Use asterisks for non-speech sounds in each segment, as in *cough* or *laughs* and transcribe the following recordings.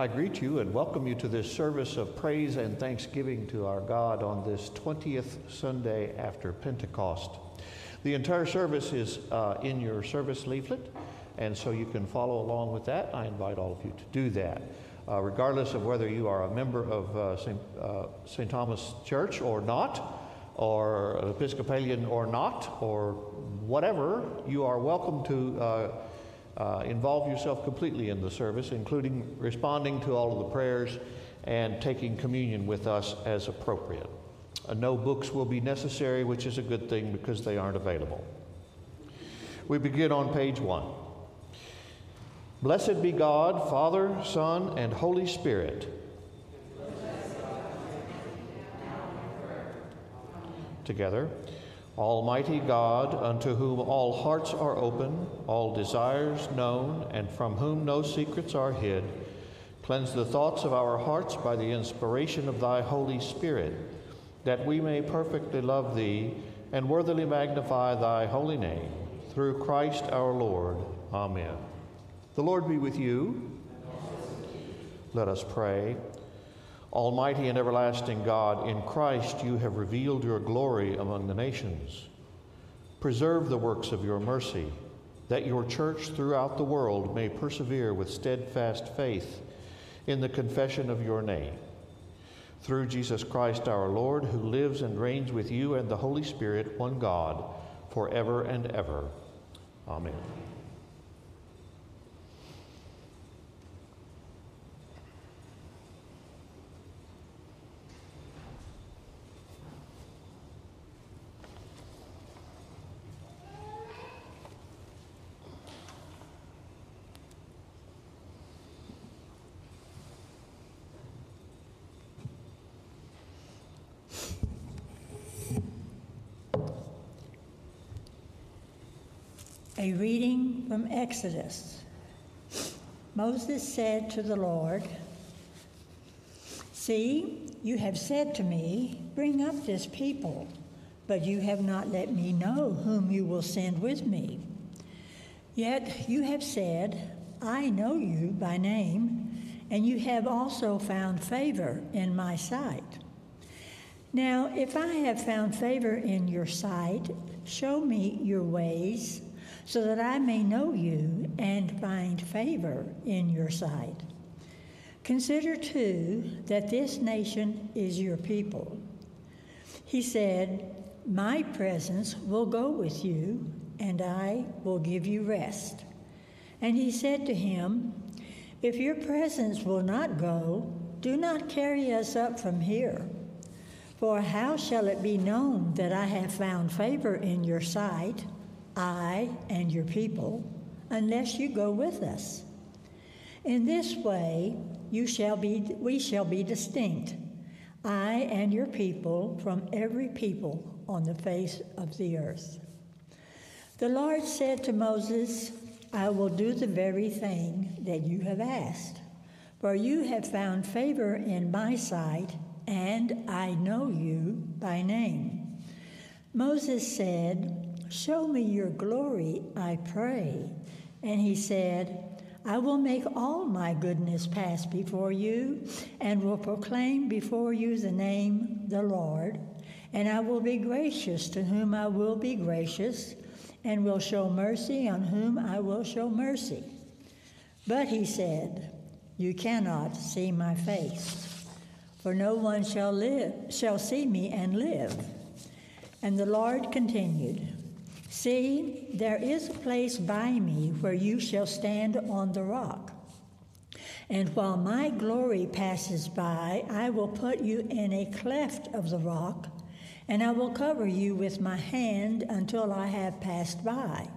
I greet you and welcome you to this service of praise and thanksgiving to our God on this 20th Sunday after Pentecost. The entire service is uh, in your service leaflet, and so you can follow along with that. I invite all of you to do that. Uh, regardless of whether you are a member of uh, St. Uh, St. Thomas Church or not, or Episcopalian or not, or whatever, you are welcome to uh, involve yourself completely in the service, including responding to all of the prayers and taking communion with us as appropriate. Uh, no books will be necessary, which is a good thing because they aren't available. We begin on page one. Blessed be God, Father, Son, and Holy Spirit. Together. Almighty God, unto whom all hearts are open, all desires known, and from whom no secrets are hid, cleanse the thoughts of our hearts by the inspiration of thy Holy Spirit, that we may perfectly love thee and worthily magnify thy holy name. Through Christ our Lord. Amen. The Lord be with you. Let us pray. Almighty and everlasting God, in Christ you have revealed your glory among the nations. Preserve the works of your mercy, that your church throughout the world may persevere with steadfast faith in the confession of your name. Through Jesus Christ our Lord, who lives and reigns with you and the Holy Spirit, one God, forever and ever. Amen. A reading from Exodus. Moses said to the Lord, See, you have said to me, Bring up this people, but you have not let me know whom you will send with me. Yet you have said, I know you by name, and you have also found favor in my sight. Now, if I have found favor in your sight, show me your ways so that I may know you and find favor in your sight. Consider too that this nation is your people. He said, My presence will go with you, and I will give you rest. And he said to him, If your presence will not go, do not carry us up from here. For how shall it be known that I have found favor in your sight? I and your people, unless you go with us. In this way, you shall be, we shall be distinct, I and your people, from every people on the face of the earth. The Lord said to Moses, I will do the very thing that you have asked, for you have found favor in my sight, and I know you by name. Moses said, Show me your glory, I pray. And he said, I will make all my goodness pass before you, and will proclaim before you the name, the Lord. And I will be gracious to whom I will be gracious, and will show mercy on whom I will show mercy. But he said, You cannot see my face, for no one shall live shall see me and live. And the Lord continued, See, there is a place by me where you shall stand on the rock. And while my glory passes by, I will put you in a cleft of the rock, and I will cover you with my hand until I have passed by.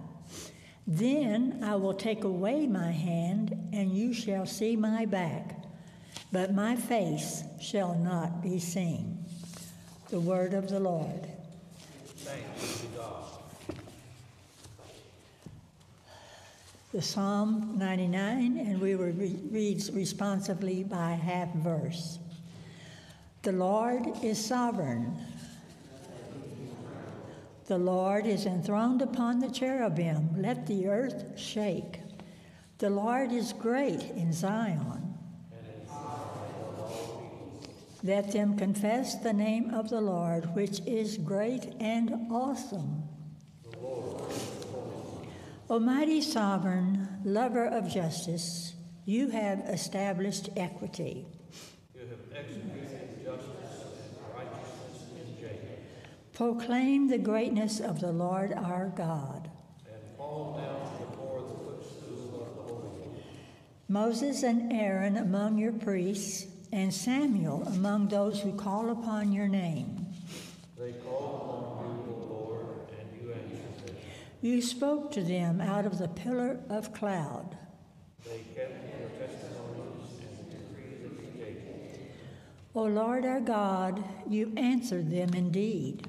Then I will take away my hand, and you shall see my back, but my face shall not be seen. The word of the Lord. Thanks be to God. The Psalm 99, and we will re- read responsively by half verse. The Lord is sovereign. The Lord is enthroned upon the cherubim. Let the earth shake. The Lord is great in Zion. Let them confess the name of the Lord, which is great and awesome. Almighty sovereign, lover of justice, you have established equity. You have executed justice and righteousness in Jacob, Proclaim the greatness of the Lord our God. and fall down before the footstool of the Holy Moses and Aaron among your priests, and Samuel among those who call upon your name. They called upon you, O Lord, and you answered them. You spoke to them out of the pillar of cloud. They kept your testimonies and the decree that you gave. O Lord our God, you answered them indeed.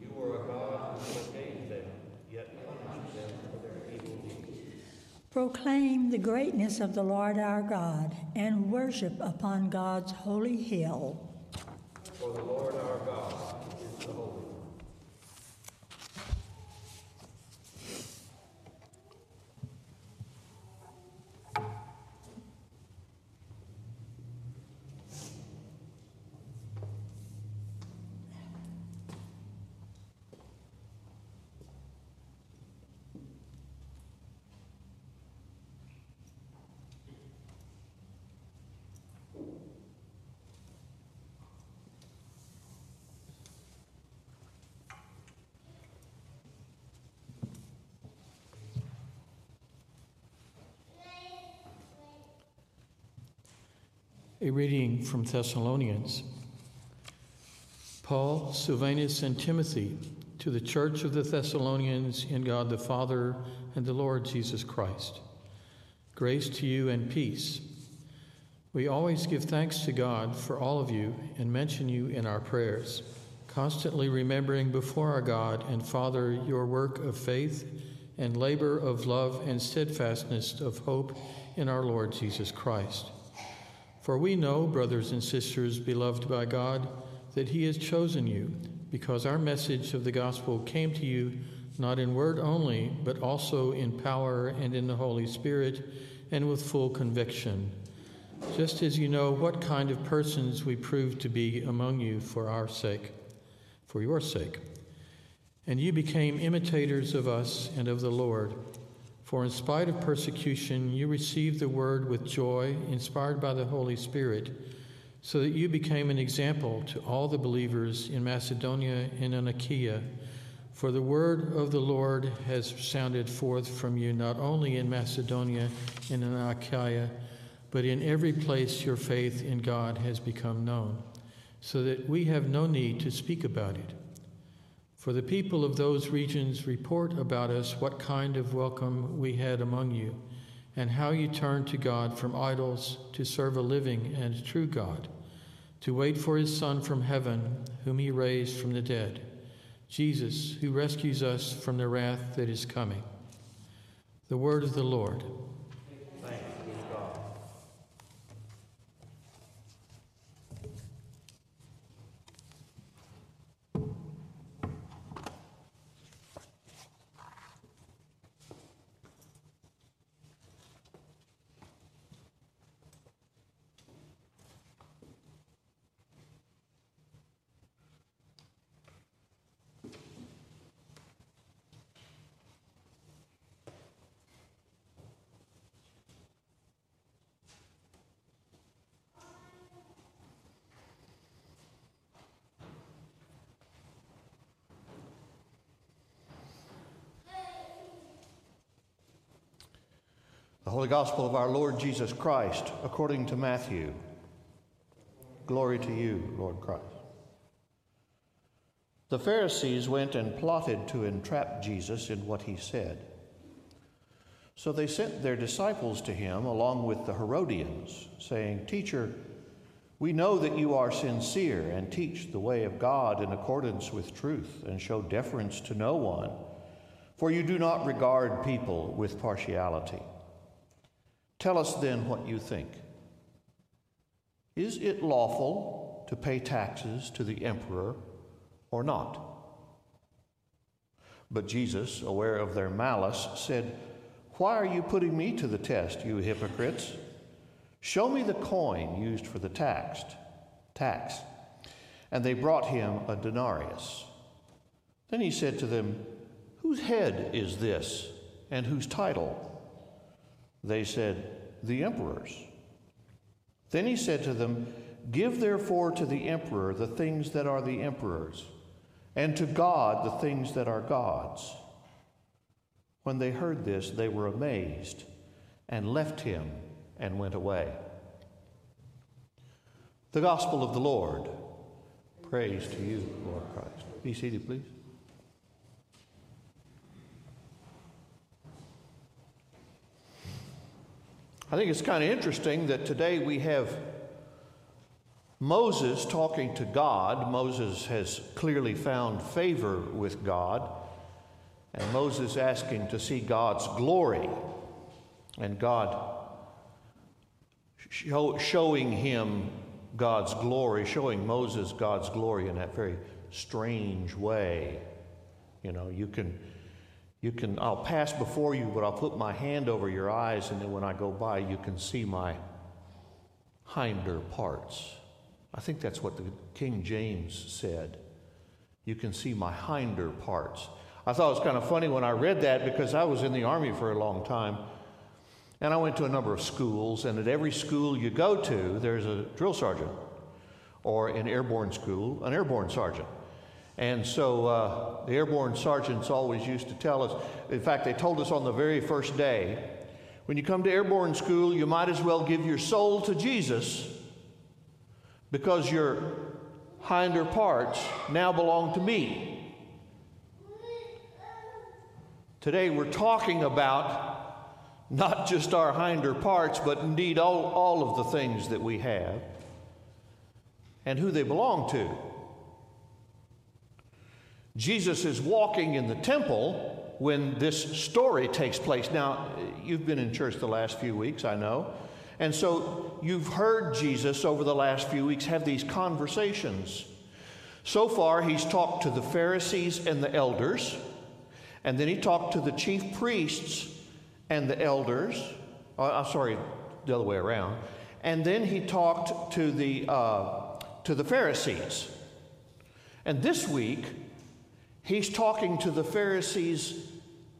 You were a God who forgave them, yet punished them for their evil deeds. Proclaim the greatness of the Lord our God, and worship upon God's holy hill. For the Lord A reading from Thessalonians. Paul, Silvanus, and Timothy to the church of the Thessalonians in God the Father and the Lord Jesus Christ. Grace to you and peace. We always give thanks to God for all of you and mention you in our prayers, constantly remembering before our God and Father your work of faith and labor of love and steadfastness of hope in our Lord Jesus Christ. For we know, brothers and sisters, beloved by God, that He has chosen you, because our message of the gospel came to you not in word only, but also in power and in the Holy Spirit, and with full conviction. Just as you know what kind of persons we proved to be among you for our sake, for your sake. And you became imitators of us and of the Lord. For in spite of persecution, you received the word with joy, inspired by the Holy Spirit, so that you became an example to all the believers in Macedonia and in Achaia. For the word of the Lord has sounded forth from you not only in Macedonia and in Achaia, but in every place your faith in God has become known, so that we have no need to speak about it. For the people of those regions report about us what kind of welcome we had among you, and how you turned to God from idols to serve a living and true God, to wait for his Son from heaven, whom he raised from the dead, Jesus, who rescues us from the wrath that is coming. The word of the Lord. The Gospel of our Lord Jesus Christ according to Matthew. Glory to you, Lord Christ. The Pharisees went and plotted to entrap Jesus in what he said. So they sent their disciples to him along with the Herodians, saying, Teacher, we know that you are sincere and teach the way of God in accordance with truth and show deference to no one, for you do not regard people with partiality. Tell us then what you think. Is it lawful to pay taxes to the emperor or not? But Jesus, aware of their malice, said, Why are you putting me to the test, you hypocrites? Show me the coin used for the tax. tax. And they brought him a denarius. Then he said to them, Whose head is this, and whose title? They said, The emperor's. Then he said to them, Give therefore to the emperor the things that are the emperor's, and to God the things that are God's. When they heard this, they were amazed and left him and went away. The Gospel of the Lord. Praise to you, Lord Christ. Be seated, please. I think it's kind of interesting that today we have Moses talking to God. Moses has clearly found favor with God, and Moses asking to see God's glory, and God show, showing him God's glory, showing Moses God's glory in that very strange way. You know, you can you can, I'll pass before you, but I'll put my hand over your eyes, and then when I go by, you can see my hinder parts. I think that's what the King James said. You can see my hinder parts. I thought it was kind of funny when I read that because I was in the Army for a long time. And I went to a number of schools, and at every school you go to, there's a drill sergeant, or an airborne school, an airborne sergeant. And so uh, the airborne sergeants always used to tell us, in fact, they told us on the very first day, when you come to airborne school, you might as well give your soul to Jesus because your hinder parts now belong to me. Today we're talking about not just our hinder parts, but indeed all, all of the things that we have and who they belong to. Jesus is walking in the temple when this story takes place. Now, you've been in church the last few weeks, I know. And so you've heard Jesus over the last few weeks have these conversations. So far, he's talked to the Pharisees and the elders, and then he talked to the chief priests and the elders. Uh, I'm sorry, the other way around. And then he talked to the, uh, to the Pharisees. And this week, He's talking to the Pharisees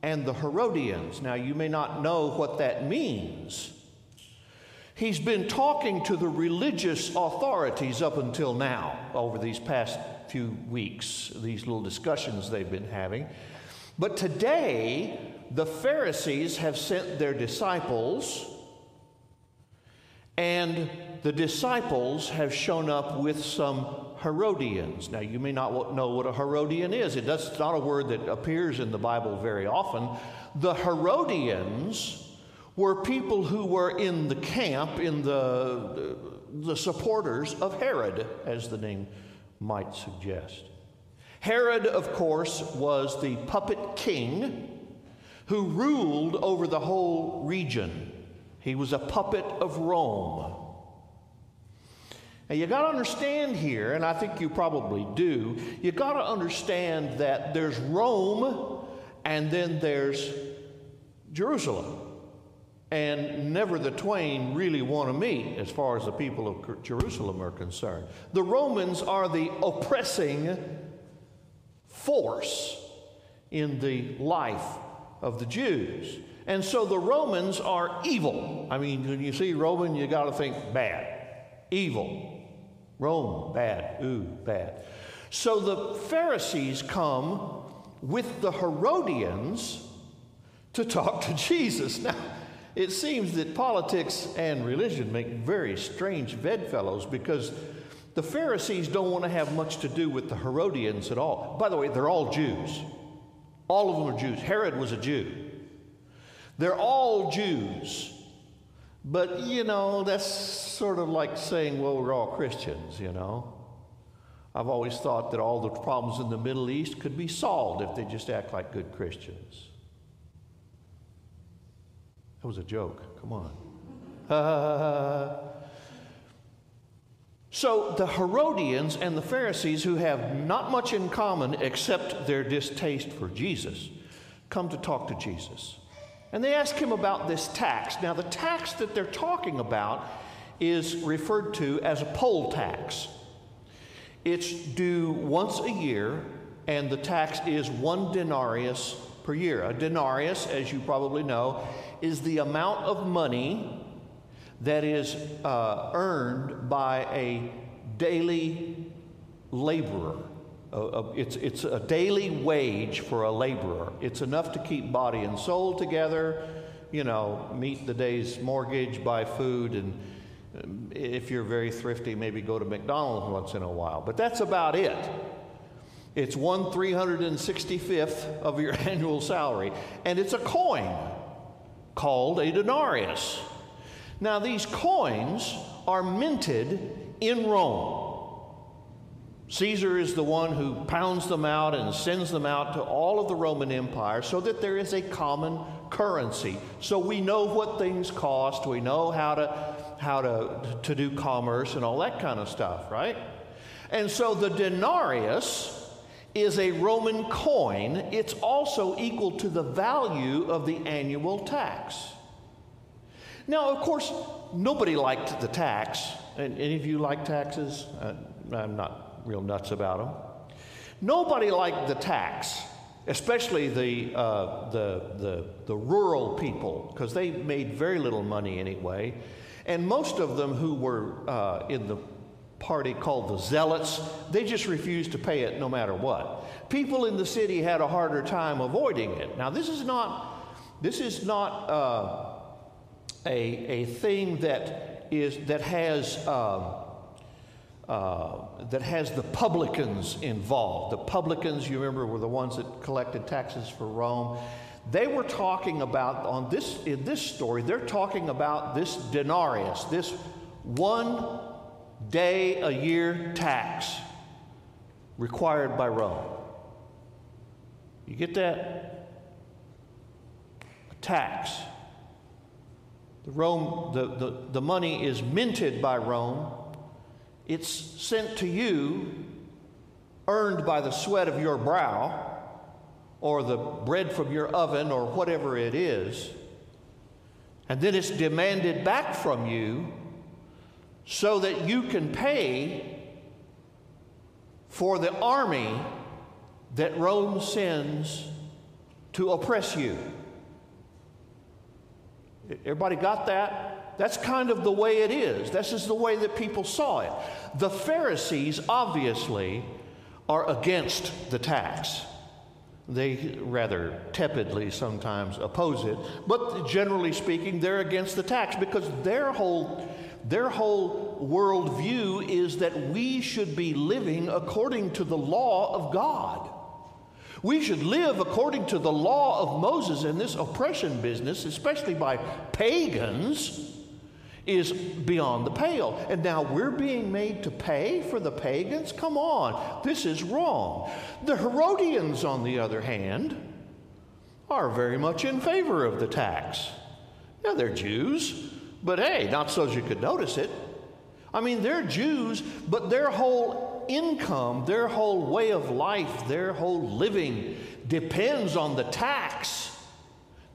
and the Herodians. Now, you may not know what that means. He's been talking to the religious authorities up until now, over these past few weeks, these little discussions they've been having. But today, the Pharisees have sent their disciples, and the disciples have shown up with some Herodians. Now, you may not know what a Herodian is. It does, it's not a word that appears in the Bible very often. The Herodians were people who were in the camp, in the, the supporters of Herod, as the name might suggest. Herod, of course, was the puppet king who ruled over the whole region. He was a puppet of Rome. Now, you got to understand here, and I think you probably do, you got to understand that there's Rome and then there's Jerusalem. And never the twain really want to meet as far as the people of Jerusalem are concerned. The Romans are the oppressing force in the life of the Jews. And so the Romans are evil. I mean, when you see Roman, you got to think bad, evil. Rome, bad. Ooh, bad. So the Pharisees come with the Herodians to talk to *laughs* Jesus. Now, it seems that politics and religion make very strange bedfellows because the Pharisees don't want to have much to do with the Herodians at all. By the way, they're all Jews. All of them are Jews. Herod was a Jew. They're all Jews. But, you know, that's sort of like saying, well, we're all Christians, you know. I've always thought that all the problems in the Middle East could be solved if they just act like good Christians. That was a joke. Come on. *laughs* so the Herodians and the Pharisees, who have not much in common except their distaste for Jesus, come to talk to Jesus. And they ask him about this tax. Now, the tax that they're talking about is referred to as a poll tax. It's due once a year, and the tax is one denarius per year. A denarius, as you probably know, is the amount of money that is uh, earned by a daily laborer. It's, it's a daily wage for a laborer. It's enough to keep body and soul together, you know, meet the day's mortgage, buy food, and um, if you're very thrifty, maybe go to McDonald's once in a while. But that's about it. It's one 365th of your *laughs* annual salary, and it's a coin called a denarius. Now, these coins are minted in Rome. Caesar is the one who pounds them out and sends them out to all of the Roman Empire so that there is a common currency. So we know what things cost, we know how to how to, to do commerce and all that kind of stuff, right? And so the denarius is a Roman coin. It's also equal to the value of the annual tax. Now, of course, nobody liked the tax. And any of you like taxes? Uh, I'm not real nuts about them. Nobody liked the tax, especially the, uh, the, the, the rural people, because they made very little money anyway. And most of them who were uh, in the party called the Zealots, they just refused to pay it no matter what. People in the city had a harder time avoiding it. Now, this is not, this is not uh, a, a thing that, is, that has. Uh, uh, that has the publicans involved. The publicans, you remember, were the ones that collected taxes for Rome. They were talking about on this in this story. They're talking about this denarius, this one day a year tax required by Rome. You get that? A tax. The Rome, the, the, the money is minted by Rome it's sent to you, earned by the sweat of your brow, or the bread from your oven, or whatever it is. And then it's demanded back from you so that you can pay for the army that Rome sends to oppress you. Everybody got that? That's kind of the way it is. This is the way that people saw it. The Pharisees, obviously, are against the tax. They rather tepidly sometimes oppose it, but generally speaking, they're against the tax because their whole, their whole worldview is that we should be living according to the law of God. We should live according to the law of Moses in this oppression business, especially by pagans is beyond the pale. And now we're being made to pay for the pagans? Come on, this is wrong. The Herodians, on the other hand, are very much in favor of the tax. Now, they're Jews, but hey, not so as you could notice it. I mean, they're Jews, but their whole income, their whole way of life, their whole living depends on the tax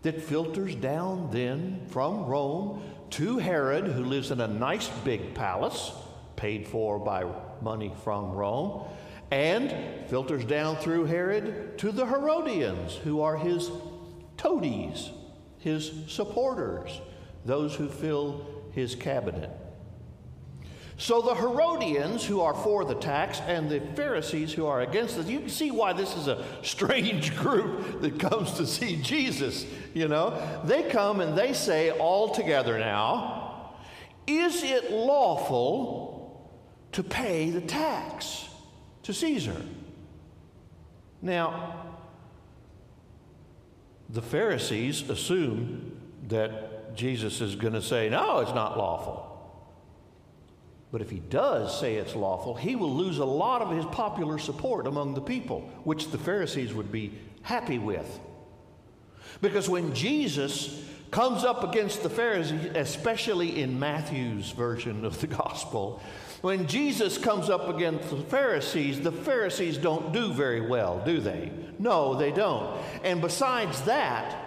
that filters down then from Rome to Herod, who lives in a nice big palace paid for by money from Rome, and filters down through Herod to the Herodians, who are his toadies, his supporters, those who fill his cabinet. So the Herodians, who are for the tax, and the Pharisees, who are against it, you can see why this is a strange *laughs* group that comes to see Jesus. You know, they come and they say all together now, is it lawful to pay the tax to Caesar? Now, the Pharisees assume that Jesus is going to say, no, it's not lawful. But if he does say it's lawful, he will lose a lot of his popular support among the people, which the Pharisees would be happy with. Because when Jesus comes up against the Pharisees, especially in Matthew's version of the gospel, when Jesus comes up against the Pharisees, the Pharisees don't do very well, do they? No, they don't. And besides that,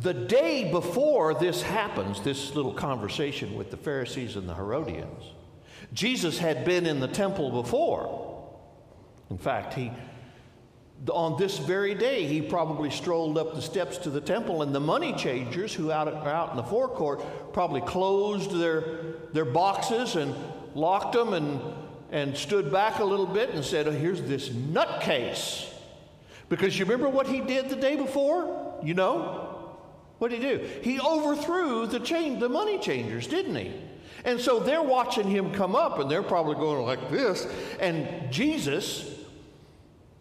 the day before this happens, this little conversation with the Pharisees and the Herodians, Jesus had been in the temple before. In fact, he on this very day, he probably strolled up the steps to the temple, and the money changers who out, are out in the forecourt probably closed their, their boxes and locked them and, and stood back a little bit and said, oh, Here's this nutcase. Because you remember what he did the day before? You know? What did he do? He overthrew the, chain, the money changers, didn't he? And so they're watching him come up, and they're probably going like this. And Jesus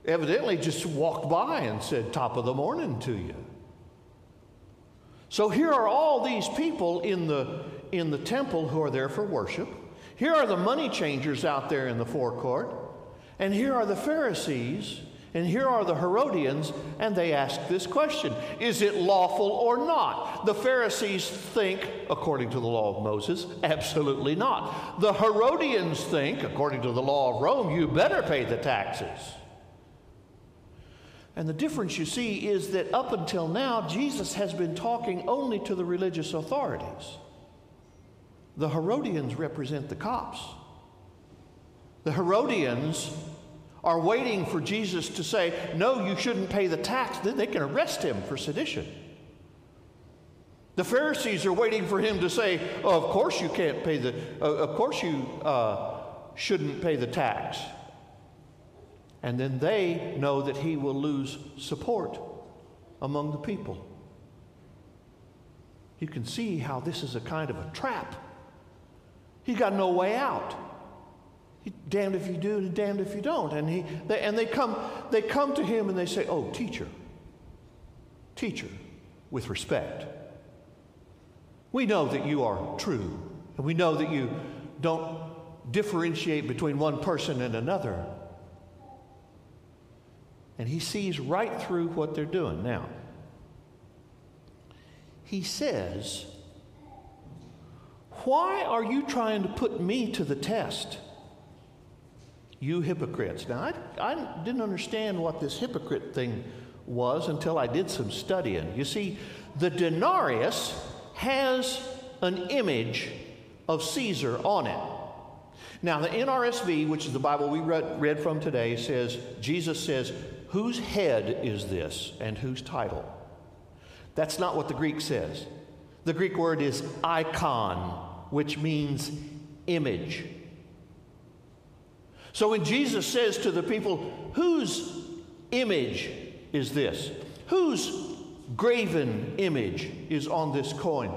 evidently just walked by and said, Top of the morning to you. So here are all these people in the, in the temple who are there for worship. Here are the money changers out there in the forecourt. And here are the Pharisees. And here are the Herodians. And they ask this question Is it lawful or not? The Pharisees think, according to the law of Moses, absolutely not. The Herodians think, according to the law of Rome, you better pay the taxes. And the difference you see is that up until now, Jesus has been talking only to the religious authorities. The Herodians represent the cops. The Herodians are waiting for Jesus to say, No, you shouldn't pay the tax. Then they can arrest him for sedition. The Pharisees are waiting for him to say, oh, Of course you can't pay the, uh, of course you uh, shouldn't pay the tax and then they know that he will lose support among the people. You can see how this is a kind of a trap. He got no way out. Damned if you do and damned if you don't. And, he, they, and they, come, they come to him and they say, Oh, teacher, teacher, with respect. We know that you are true, and we know that you don't differentiate between one person and another. And he sees right through what they're doing. Now, he says, Why are you trying to put me to the test? You hypocrites. Now, I, I didn't understand what this hypocrite thing was until I did some studying. You see, the denarius has an image of Caesar on it. Now, the NRSV, which is the Bible we read, read, from today, says, Jesus says, Whose head is this and whose title? That's not what the Greek says. The Greek word is icon, which means image. So when Jesus says to the people, Whose image is this? Whose graven image is on this coin?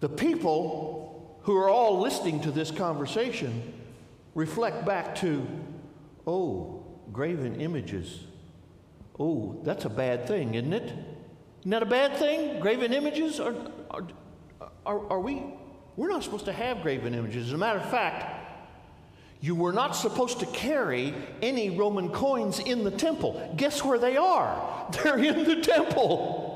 The people who are all listening to this conversation reflect back to, Oh, graven images. Oh, that's a bad thing, isn't it? Isn't that a bad thing? Graven images? Are, are, are, are we? We're not supposed to have graven images. As a matter of fact, you were not supposed to carry any Roman coins in the temple. Guess where they are? *laughs* They're in the temple.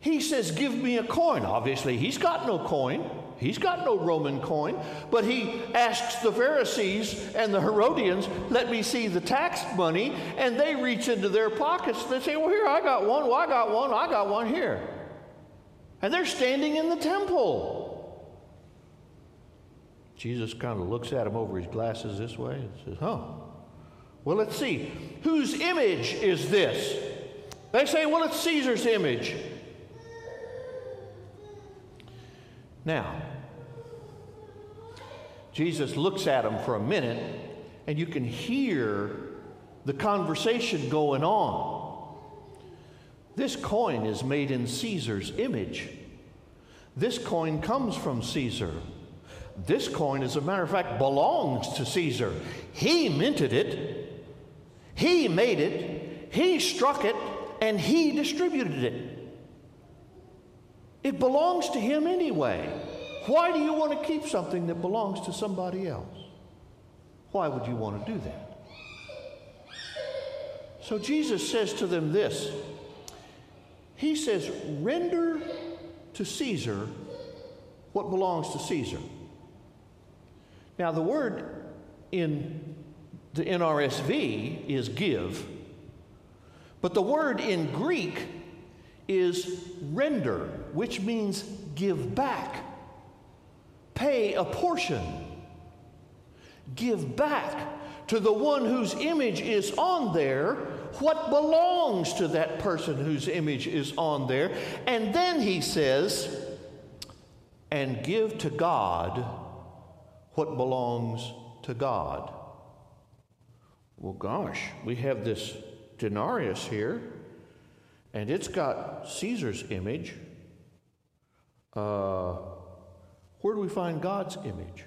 He says, Give me a coin. Obviously, he's got no coin. He's got no Roman coin, but he asks the Pharisees and the Herodians, let me see the tax money, and they reach into their pockets. They say, well, here, I got one, well, I got one, I got one here. And they're standing in the temple. Jesus kind of looks at him over his glasses this way and says, huh. Well, let's see. Whose image is this? They say, well, it's Caesar's image. Now, Jesus looks at him for a minute, and you can hear the conversation going on. This coin is made in Caesar's image. This coin comes from Caesar. This coin, as a matter of fact, belongs to Caesar. He minted it, he made it, he struck it, and he distributed it. It belongs to Him anyway. Why do you want to keep something that belongs to somebody else? Why would you want to do that? So Jesus says to them this He says, Render to Caesar what belongs to Caesar. Now, the word in the NRSV is give, but the word in Greek is render, which means give back. pay a portion, give back to the one whose image is on there what belongs to that person whose image is on there. And then he says, and give to God what belongs to God. Well, gosh, we have this denarius here, and it's got Caesar's image. Uh, where do we find God's image?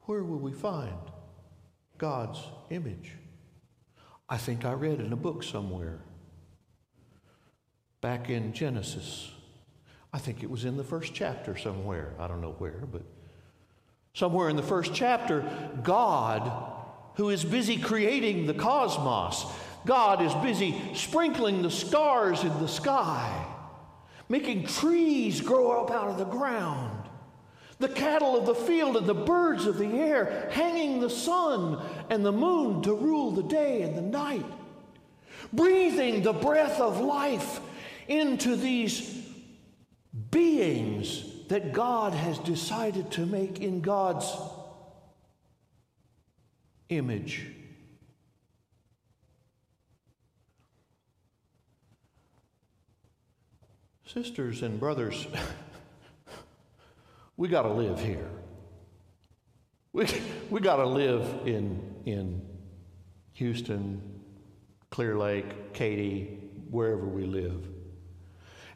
Where will we find God's image? I think I read in a book somewhere, back in Genesis. I think it was in the first chapter somewhere. I don't know where, but somewhere in the first chapter, God, who is busy creating the cosmos, God is busy sprinkling the stars in the sky, making trees grow up out of the ground, the cattle of the field and the birds of the air, hanging the sun and the moon to rule the day and the night, breathing the breath of life into these beings that God has decided to make in God's image. Sisters and brothers, *laughs* we got to live here. We, we got to live in, in Houston, Clear Lake, Katy, wherever we live.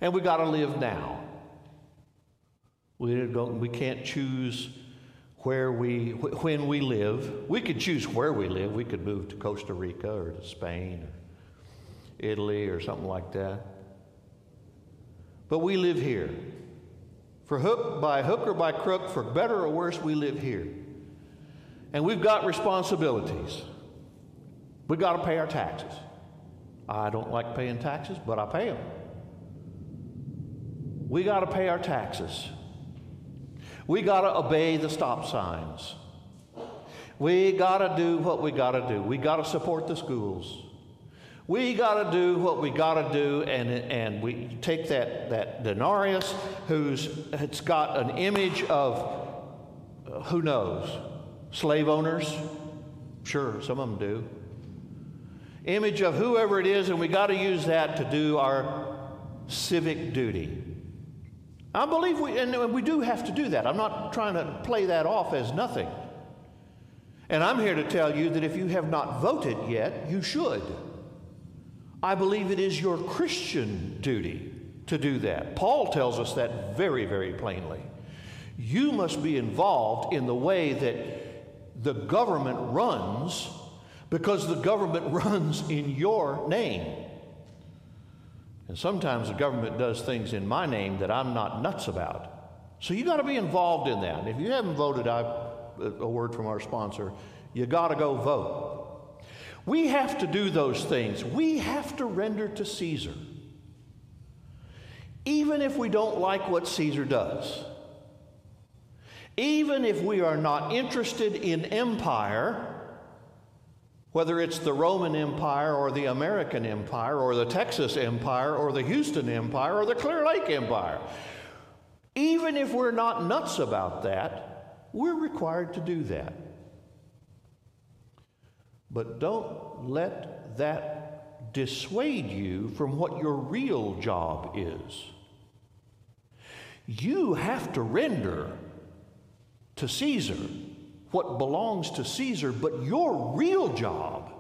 And we got to live now. We, don't, we can't choose where we, when we live. We could choose where we live. We could move to Costa Rica or to Spain or Italy or something like that. But we live here. For hook, by hook or by crook, for better or worse, we live here. And we've got responsibilities. We've got to pay our taxes. I don't like paying taxes, but I pay them. We got to pay our taxes. We got to obey the stop signs. We got to do what we got to do. We got to support the schools. We got to do what we got to do, and, and we take that, that denarius who's it's got an image of uh, who knows, slave owners. Sure, some of them do. Image of whoever it is, and we got to use that to do our civic duty. I believe we, and we do have to do that. I'm not trying to play that off as nothing. And I'm here to tell you that if you have not voted yet, you should. I believe it is your Christian duty to do that. Paul tells us that very, very plainly. You must be involved in the way that the government runs because the government *laughs* runs in your name. And sometimes the government does things in my name that I'm not nuts about. So you got to be involved in that. If you haven't voted, I, a word from our sponsor, you got to go vote. We have to do those things. We have to render to Caesar. Even if we don't like what Caesar does. Even if we are not interested in empire, whether it's the Roman Empire or the American Empire or the Texas Empire or the Houston Empire or the Clear Lake Empire, even if we're not nuts about that, we're required to do that. But don't let that dissuade you from what your real job is. You have to render to Caesar what belongs to Caesar, but your real job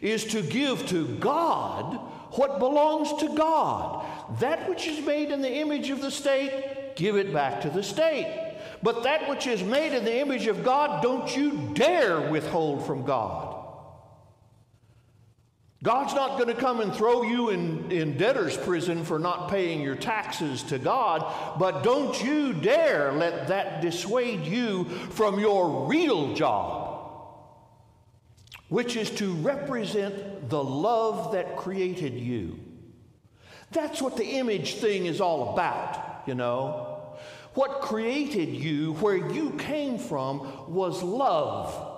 is to give to God what belongs to God. That which is made in the image of the state, give it back to the state. But that which is made in the image of God, don't you dare withhold from God. God's not going to come and throw you in, in debtor's prison for not paying your taxes to God, but don't you dare let that dissuade you from your real job, which is to represent the love that created you. That's what the image thing is all about, you know. What created you, where you came from, was love.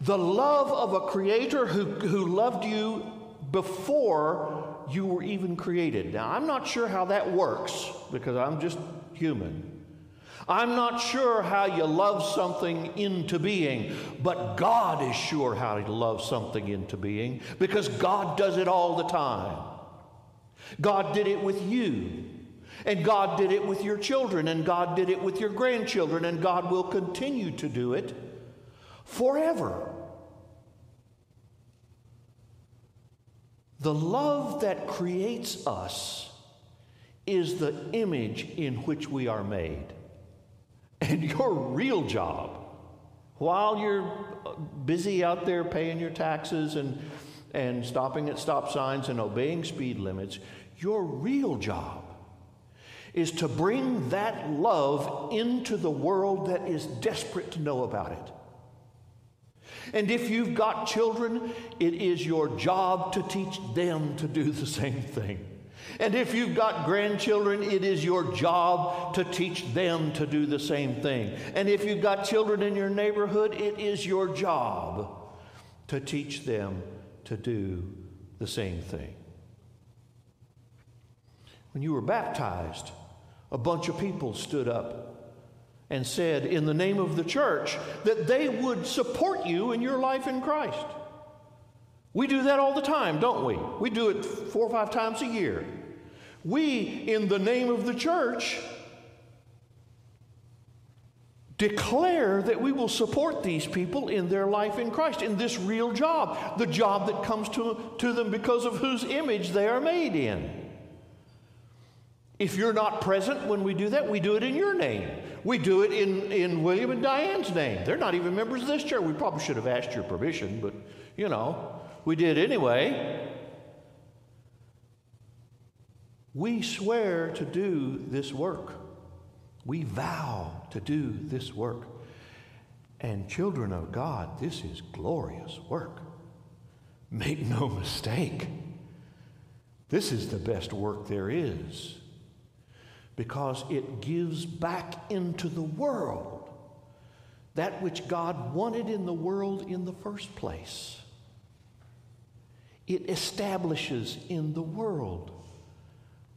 The love of a creator who, who loved you before you were even created. Now, I'm not sure how that works because I'm just human. I'm not sure how you love something into being, but God is sure how to love something into being because God does it all the time. God did it with you, and God did it with your children, and God did it with your grandchildren, and God will continue to do it forever. The love that creates us is the image in which we are made. And your real job, while you're uh, busy out there paying your taxes and, and stopping at stop signs and obeying speed limits, your real job is to bring that love into the world that is desperate to know about it. And if you've got children, it is your job to teach them to do the same thing. And if you've got grandchildren, it is your job to teach them to do the same thing. And if you've got children in your neighborhood, it is your job to teach them to do the same thing. When you were baptized, a bunch of people stood up and said, in the name of the church, that they would support you in your life in Christ. We do that all the time, don't we? We do it four or five times a year. We, in the name of the church, declare that we will support these people in their life in Christ, in this real job, the job that comes to, to them because of whose image they are made in. If you're not present when we do that, we do it in your name. We do it in, in William and Diane's name. They're not even members of this church. We probably should have asked your permission, but you know, we did anyway. We swear to do this work. We vow to do this work. And, children of God, this is glorious work. Make no mistake. This is the best work there is because it gives back into the world that which God wanted in the world in the first place. It establishes in the world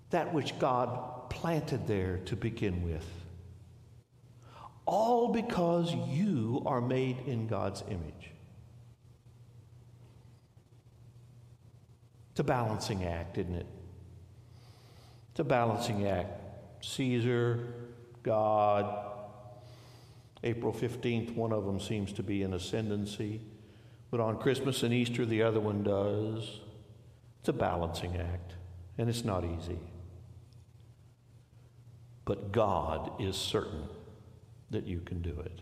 that which God planted there to begin with. All because you are made in God's image. It's a balancing act, isn't it? It's a balancing act. Caesar, God. April 15th, one of them seems to be in ascendancy, but on Christmas and Easter, the other one does. It's a balancing act, and it's not easy. But God is certain that you can do it.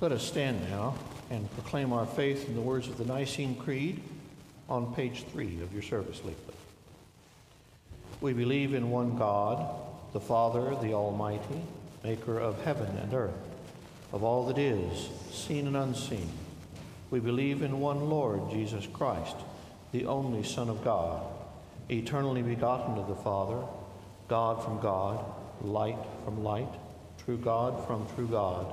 Let us stand now and proclaim our faith in the words of the Nicene Creed on page three of your service leaflet. We believe in one God, the Father, the Almighty, maker of heaven and earth, of all that is, seen and unseen. We believe in one Lord, Jesus Christ, the only Son of God, eternally begotten of the Father, God from God, light from light, true God from true God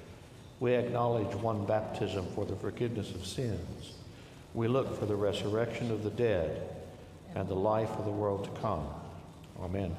We acknowledge one baptism for the forgiveness of sins. We look for the resurrection of the dead and the life of the world to come. Amen.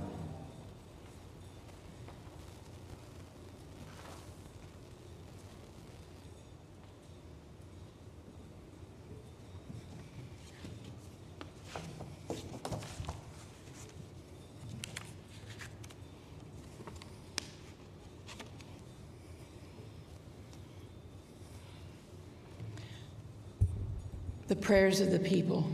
The prayers of the people.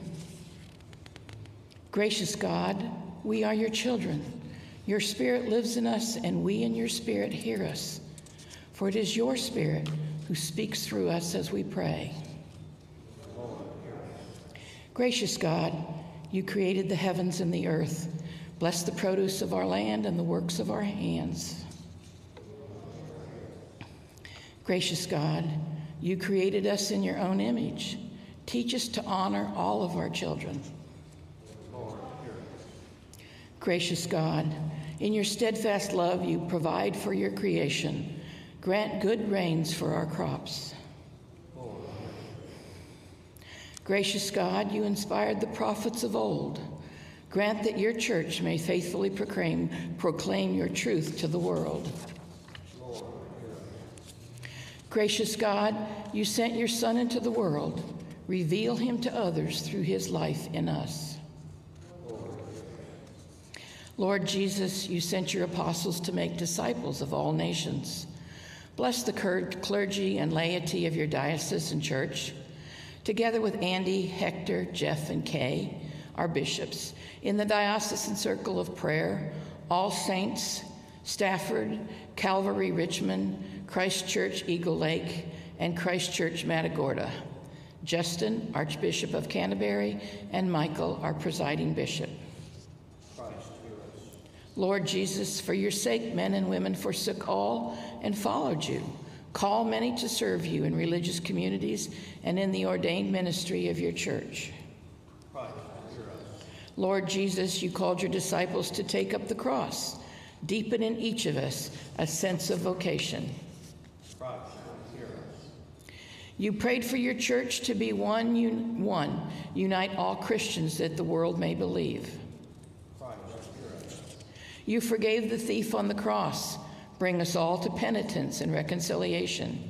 Gracious God, we are your children. Your spirit lives in us, and we in your spirit hear us. For it is your spirit who speaks through us as we pray. Gracious God, you created the heavens and the earth. Bless the produce of our land and the works of our hands. Gracious God, you created us in your own image. Teach us to honor all of our children. Gracious God, in your steadfast love, you provide for your creation. Grant good rains for our crops. Gracious God, you inspired the prophets of old. Grant that your church may faithfully proclaim, proclaim your truth to the world. Gracious God, you sent your Son into the world. Reveal him to others through his life in us. Lord Jesus, you sent your apostles to make disciples of all nations. Bless the clergy and laity of your diocesan church, together with Andy, Hector, Jeff, and Kay, our bishops, in the diocesan circle of prayer, all saints, Stafford, Calvary, Richmond, Christ Church, Eagle Lake, and Christ Church, Matagorda. Justin, Archbishop of Canterbury, and Michael, our presiding bishop. Lord Jesus, for your sake, men and women forsook all and followed you. Call many to serve you in religious communities and in the ordained ministry of your church. Lord Jesus, you called your disciples to take up the cross. Deepen in each of us a sense of vocation. You prayed for your church to be one, un- one. Unite all Christians that the world may believe. You forgave the thief on the cross. Bring us all to penitence and reconciliation.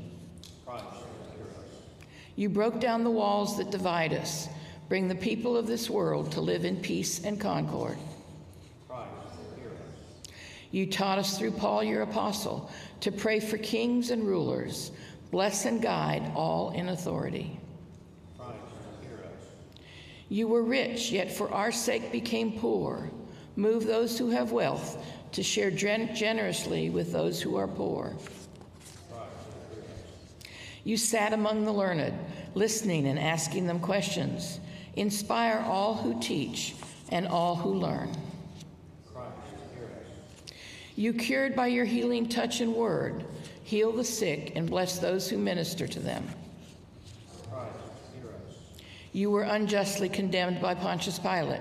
You broke down the walls that divide us. Bring the people of this world to live in peace and concord. You taught us through Paul, your apostle, to pray for kings and rulers. Bless and guide all in authority. You were rich, yet for our sake became poor Move those who have wealth to share gen- generously with those who are poor. You sat among the learned, listening and asking them questions. Inspire all who teach and all who learn. You cured by your healing touch and word. Heal the sick and bless those who minister to them. You were unjustly condemned by Pontius Pilate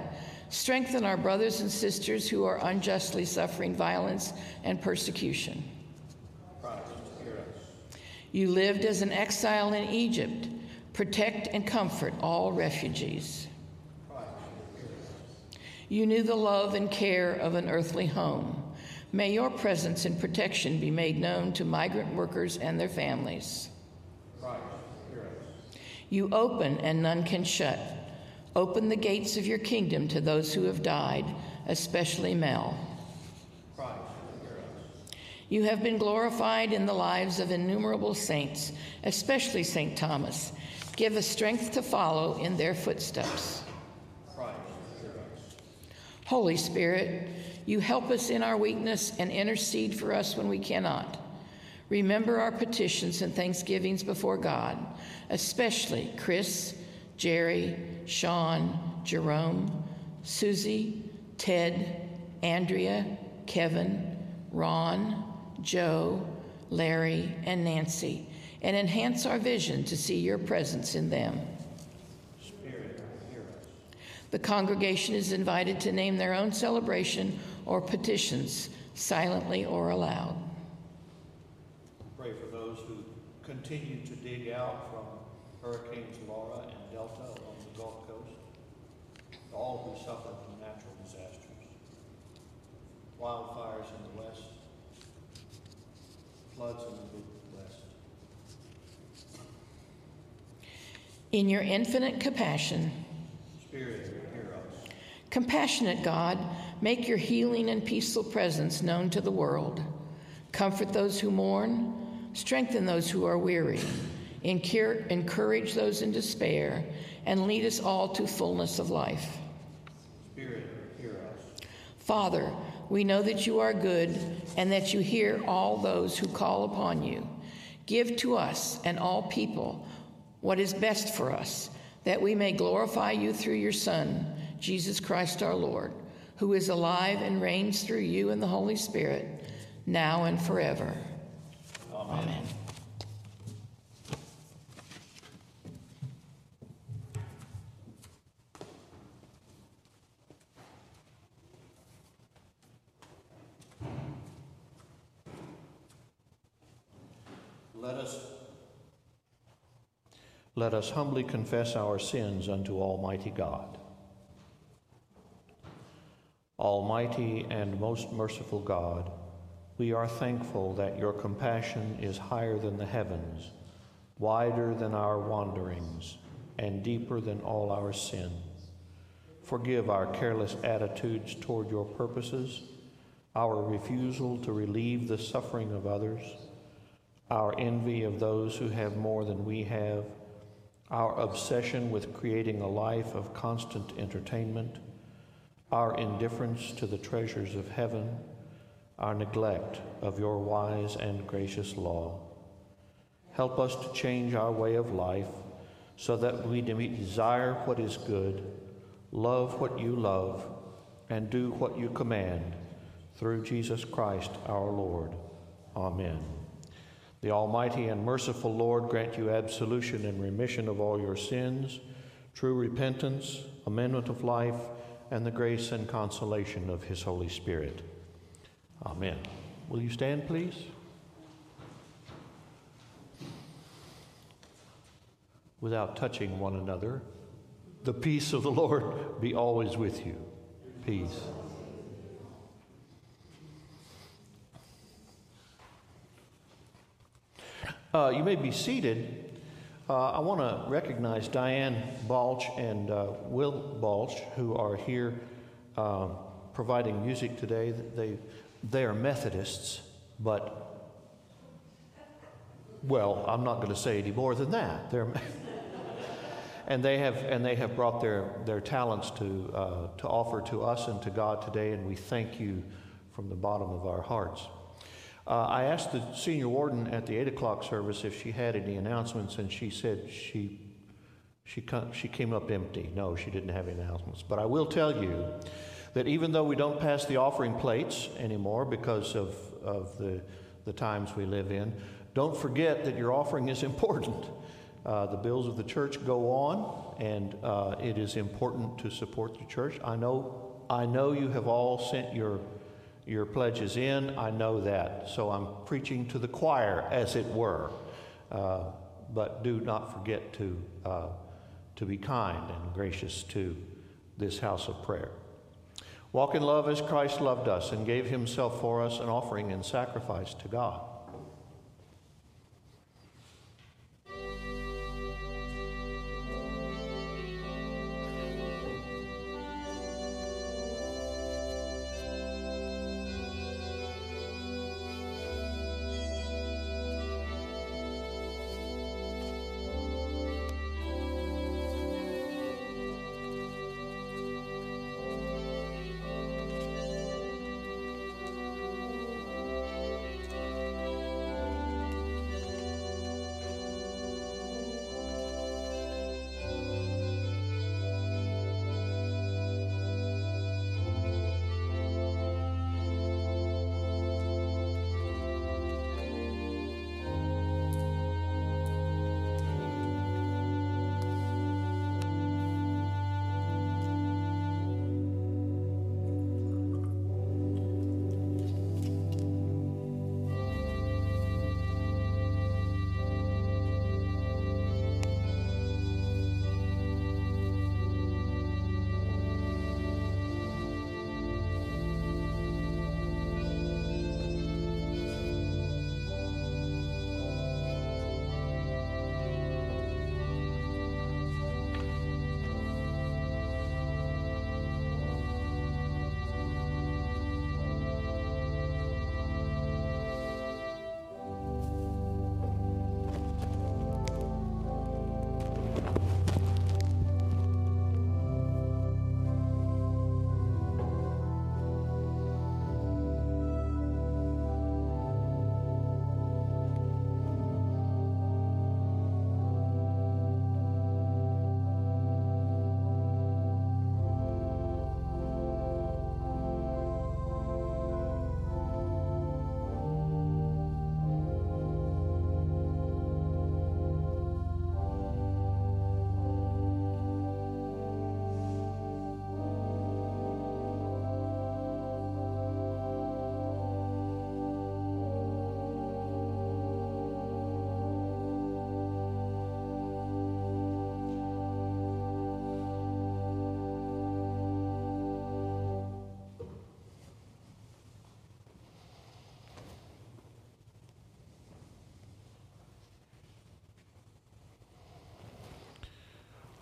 Strengthen our brothers and sisters who are unjustly suffering violence and persecution. You lived as an exile in Egypt. Protect and comfort all refugees. You knew the love and care of an earthly home. May your presence and protection be made known to migrant workers and their families. You open and none can shut Open the gates of your kingdom to those who have died, especially Mel. You have been glorified in the lives of innumerable saints, especially St. Thomas. Give us strength to follow in their footsteps. Holy Spirit, you help us in our weakness and intercede for us when we cannot. Remember our petitions and thanksgivings before God, especially Chris, Jerry, Sean, Jerome, Susie, Ted, Andrea, Kevin, Ron, Joe, Larry, and Nancy, and enhance our vision to see your presence in them. The congregation is invited to name their own celebration or petitions, silently or aloud. Pray for those who continue to dig out from Hurricanes Laura and Delta along the Gulf Coast, all who suffer from natural disasters, wildfires in the west, floods in the Midwest. In your infinite compassion, Spirit, hear us. Compassionate God, make your healing and peaceful presence known to the world. Comfort those who mourn, strengthen those who are weary, encourage those in despair, and lead us all to fullness of life. Spirit, hear us. Father, we know that you are good and that you hear all those who call upon you. Give to us and all people what is best for us, that we may glorify you through your Son, Jesus Christ our Lord, who is alive and reigns through you in the Holy Spirit, now and forever. Amen. Amen. Let us let us humbly confess our sins unto Almighty God. Almighty and most merciful God, we are thankful that your compassion is higher than the heavens, wider than our wanderings, and deeper than all our sin. Forgive our careless attitudes toward your purposes, our refusal to relieve the suffering of others, our envy of those who have more than we have, our obsession with creating a life of constant entertainment, our indifference to the treasures of heaven, our neglect of your wise and gracious law. Help us to change our way of life so that we desire what is good, love what you love, and do what you command through Jesus Christ our Lord. Amen. The Almighty and merciful Lord grant you absolution and remission of all your sins, true repentance, amendment of life, and the grace and consolation of His Holy Spirit. Amen. Will you stand, please? Without touching one another, the peace of the Lord be always with you. Peace. Uh, you may be seated. Uh, I want to recognize Diane Balch and uh, Will Balch, who are here uh, providing music today. They, they are Methodists, but, well, I'm not going to say any more than that. They're, *laughs* and they have, and they have brought their, their talents to, uh, to offer to us and to God today, and we thank you from the bottom of our hearts. Uh, I asked the senior warden at the 8 o'clock service if she had any announcements, and she said she, she, she came up empty. No, she didn't have any announcements. But I will tell you that even though we don't pass the offering plates anymore because of, of the, the times we live in, don't forget that your offering is important. Uh, the bills of the church go on, and uh, it is important to support the church. I know, I know you have all sent your your pledge is in. I know that. So I'm preaching to the choir, as it were. Uh, but do not forget to, uh, to be kind and gracious to this house of prayer. Walk in love as Christ loved us and gave himself for us an offering and sacrifice to God.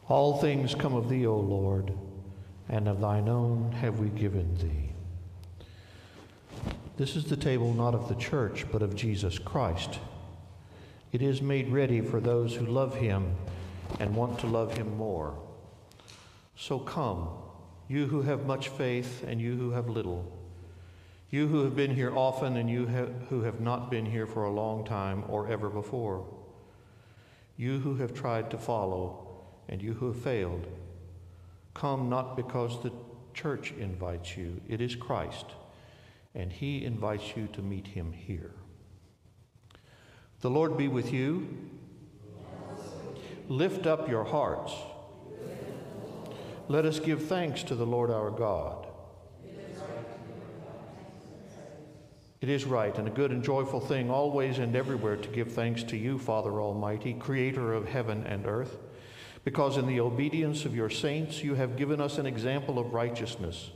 All things come of thee, O Lord, and of thine own have we given thee. This is the table not of the church, but of Jesus Christ. It is made ready for those who love him and want to love him more. So come, you who have much faith and you who have little, you who have been here often and you who have not been here for a long time or ever before, you who have tried to follow and you who have failed. Come not because the church invites you, it is Christ, and he invites you to meet him here. The Lord be with you. Lift up your hearts. Let us give thanks to the Lord our God. It is right and a good and joyful thing always and everywhere to give thanks to you, Father Almighty, creator of heaven and earth because in the obedience of your saints you have given us an example of righteousness,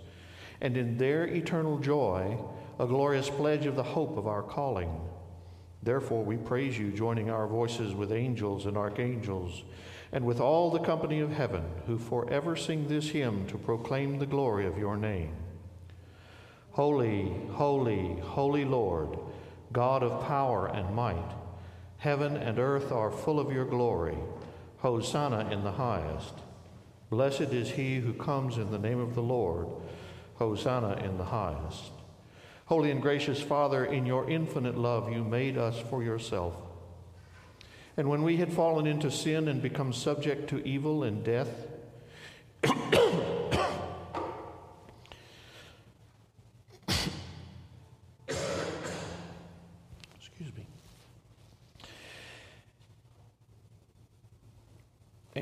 and in their eternal joy, a glorious pledge of the hope of our calling. Therefore, we praise you, joining our voices with angels and archangels, and with all the company of heaven, who forever sing this hymn to proclaim the glory of your name. Holy, holy, holy Lord, God of power and might, heaven and earth are full of your glory. Hosanna in the highest. Blessed is he who comes in the name of the Lord. Hosanna in the highest. Holy and gracious Father, in your infinite love, you made us for yourself. And when we had fallen into sin and become subject to evil and death,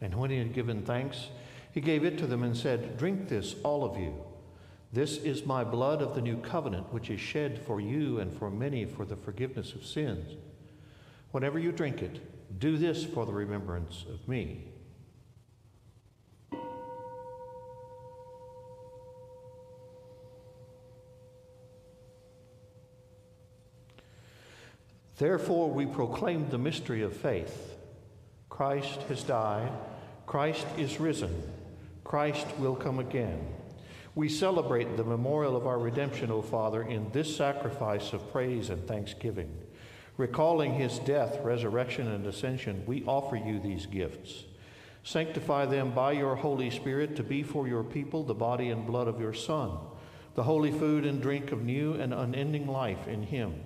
And when he had given thanks, he gave it to them and said, Drink this, all of you. This is my blood of the new covenant, which is shed for you and for many for the forgiveness of sins. Whenever you drink it, do this for the remembrance of me. Therefore, we proclaim the mystery of faith. Christ has died. Christ is risen. Christ will come again. We celebrate the memorial of our redemption, O Father, in this sacrifice of praise and thanksgiving. Recalling his death, resurrection, and ascension, we offer you these gifts. Sanctify them by your Holy Spirit to be for your people the body and blood of your Son, the holy food and drink of new and unending life in him.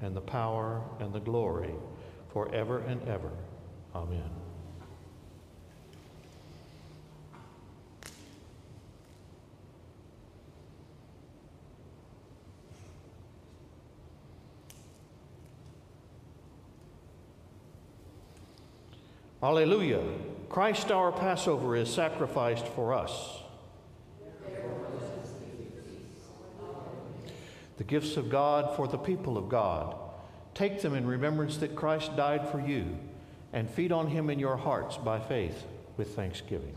and the power and the glory forever and ever. Amen. Alleluia. Christ our Passover is sacrificed for us. Gifts of God for the people of God. Take them in remembrance that Christ died for you, and feed on him in your hearts by faith with thanksgiving.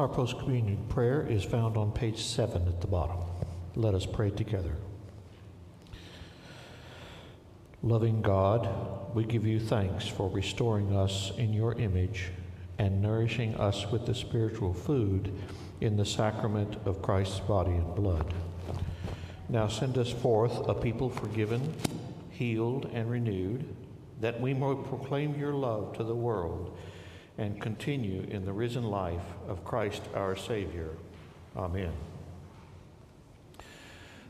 Our post communion prayer is found on page 7 at the bottom. Let us pray together. Loving God, we give you thanks for restoring us in your image and nourishing us with the spiritual food in the sacrament of Christ's body and blood. Now send us forth a people forgiven, healed, and renewed, that we may proclaim your love to the world and continue in the risen life of Christ our Savior. Amen.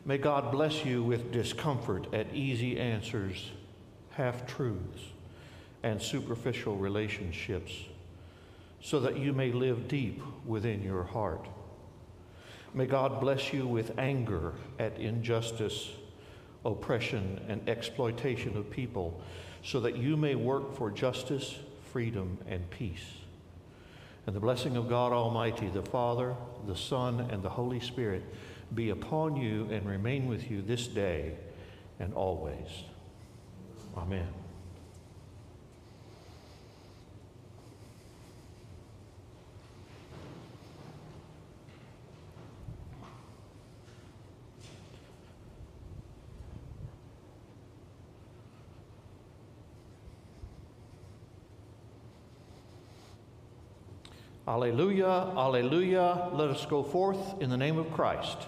May God bless you with discomfort at easy answers, half truths, and superficial relationships, so that you may live deep within your heart. May God bless you with anger at injustice, oppression, and exploitation of people, so that you may work for justice, freedom, and peace. And the blessing of God Almighty, the Father, the Son, and the Holy Spirit be upon you and remain with you this day and always. Amen. Alleluia, alleluia. Let us go forth in the name of Christ.